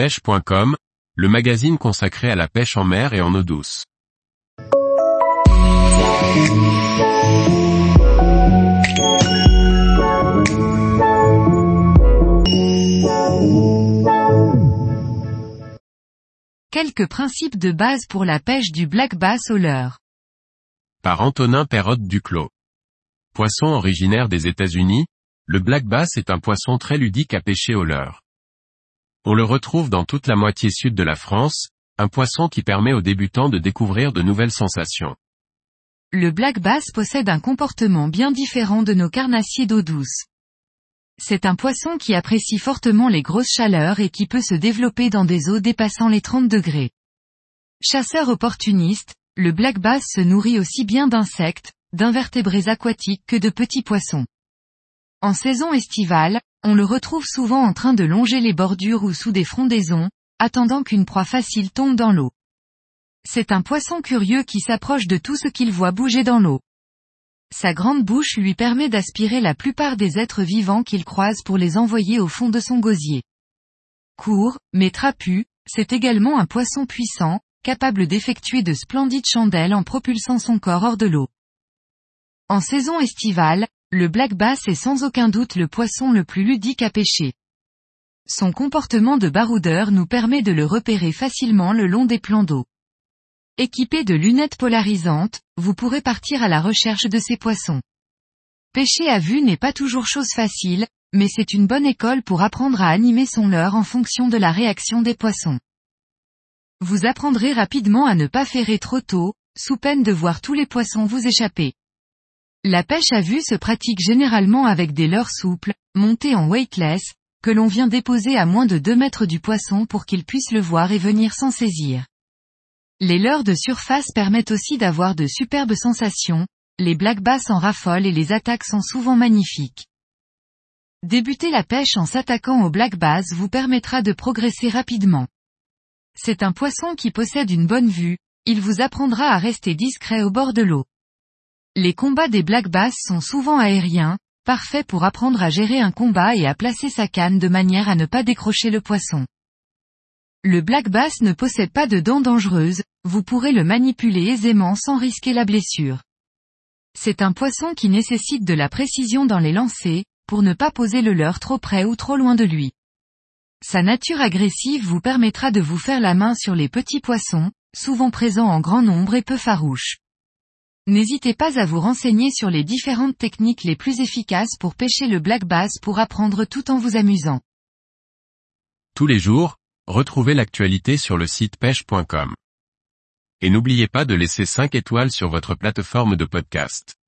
pêche.com, le magazine consacré à la pêche en mer et en eau douce. Quelques principes de base pour la pêche du black bass au leurre. Par Antonin Perrotte Duclos. Poisson originaire des États-Unis, le black bass est un poisson très ludique à pêcher au leurre. On le retrouve dans toute la moitié sud de la France, un poisson qui permet aux débutants de découvrir de nouvelles sensations. Le black bass possède un comportement bien différent de nos carnassiers d'eau douce. C'est un poisson qui apprécie fortement les grosses chaleurs et qui peut se développer dans des eaux dépassant les 30 degrés. Chasseur opportuniste, le black bass se nourrit aussi bien d'insectes, d'invertébrés aquatiques que de petits poissons. En saison estivale, on le retrouve souvent en train de longer les bordures ou sous des frondaisons, attendant qu'une proie facile tombe dans l'eau. C'est un poisson curieux qui s'approche de tout ce qu'il voit bouger dans l'eau. Sa grande bouche lui permet d'aspirer la plupart des êtres vivants qu'il croise pour les envoyer au fond de son gosier. Court, mais trapu, c'est également un poisson puissant, capable d'effectuer de splendides chandelles en propulsant son corps hors de l'eau. En saison estivale, le black bass est sans aucun doute le poisson le plus ludique à pêcher. Son comportement de baroudeur nous permet de le repérer facilement le long des plans d'eau. Équipé de lunettes polarisantes, vous pourrez partir à la recherche de ces poissons. Pêcher à vue n'est pas toujours chose facile, mais c'est une bonne école pour apprendre à animer son leurre en fonction de la réaction des poissons. Vous apprendrez rapidement à ne pas ferrer trop tôt, sous peine de voir tous les poissons vous échapper. La pêche à vue se pratique généralement avec des leurres souples, montés en weightless, que l'on vient déposer à moins de 2 mètres du poisson pour qu'il puisse le voir et venir s'en saisir. Les leurres de surface permettent aussi d'avoir de superbes sensations, les black bass en raffolent et les attaques sont souvent magnifiques. Débuter la pêche en s'attaquant au black bass vous permettra de progresser rapidement. C'est un poisson qui possède une bonne vue, il vous apprendra à rester discret au bord de l'eau. Les combats des black bass sont souvent aériens, parfaits pour apprendre à gérer un combat et à placer sa canne de manière à ne pas décrocher le poisson. Le black bass ne possède pas de dents dangereuses, vous pourrez le manipuler aisément sans risquer la blessure. C'est un poisson qui nécessite de la précision dans les lancers, pour ne pas poser le leurre trop près ou trop loin de lui. Sa nature agressive vous permettra de vous faire la main sur les petits poissons, souvent présents en grand nombre et peu farouches. N'hésitez pas à vous renseigner sur les différentes techniques les plus efficaces pour pêcher le black bass pour apprendre tout en vous amusant. Tous les jours, retrouvez l'actualité sur le site pêche.com. Et n'oubliez pas de laisser 5 étoiles sur votre plateforme de podcast.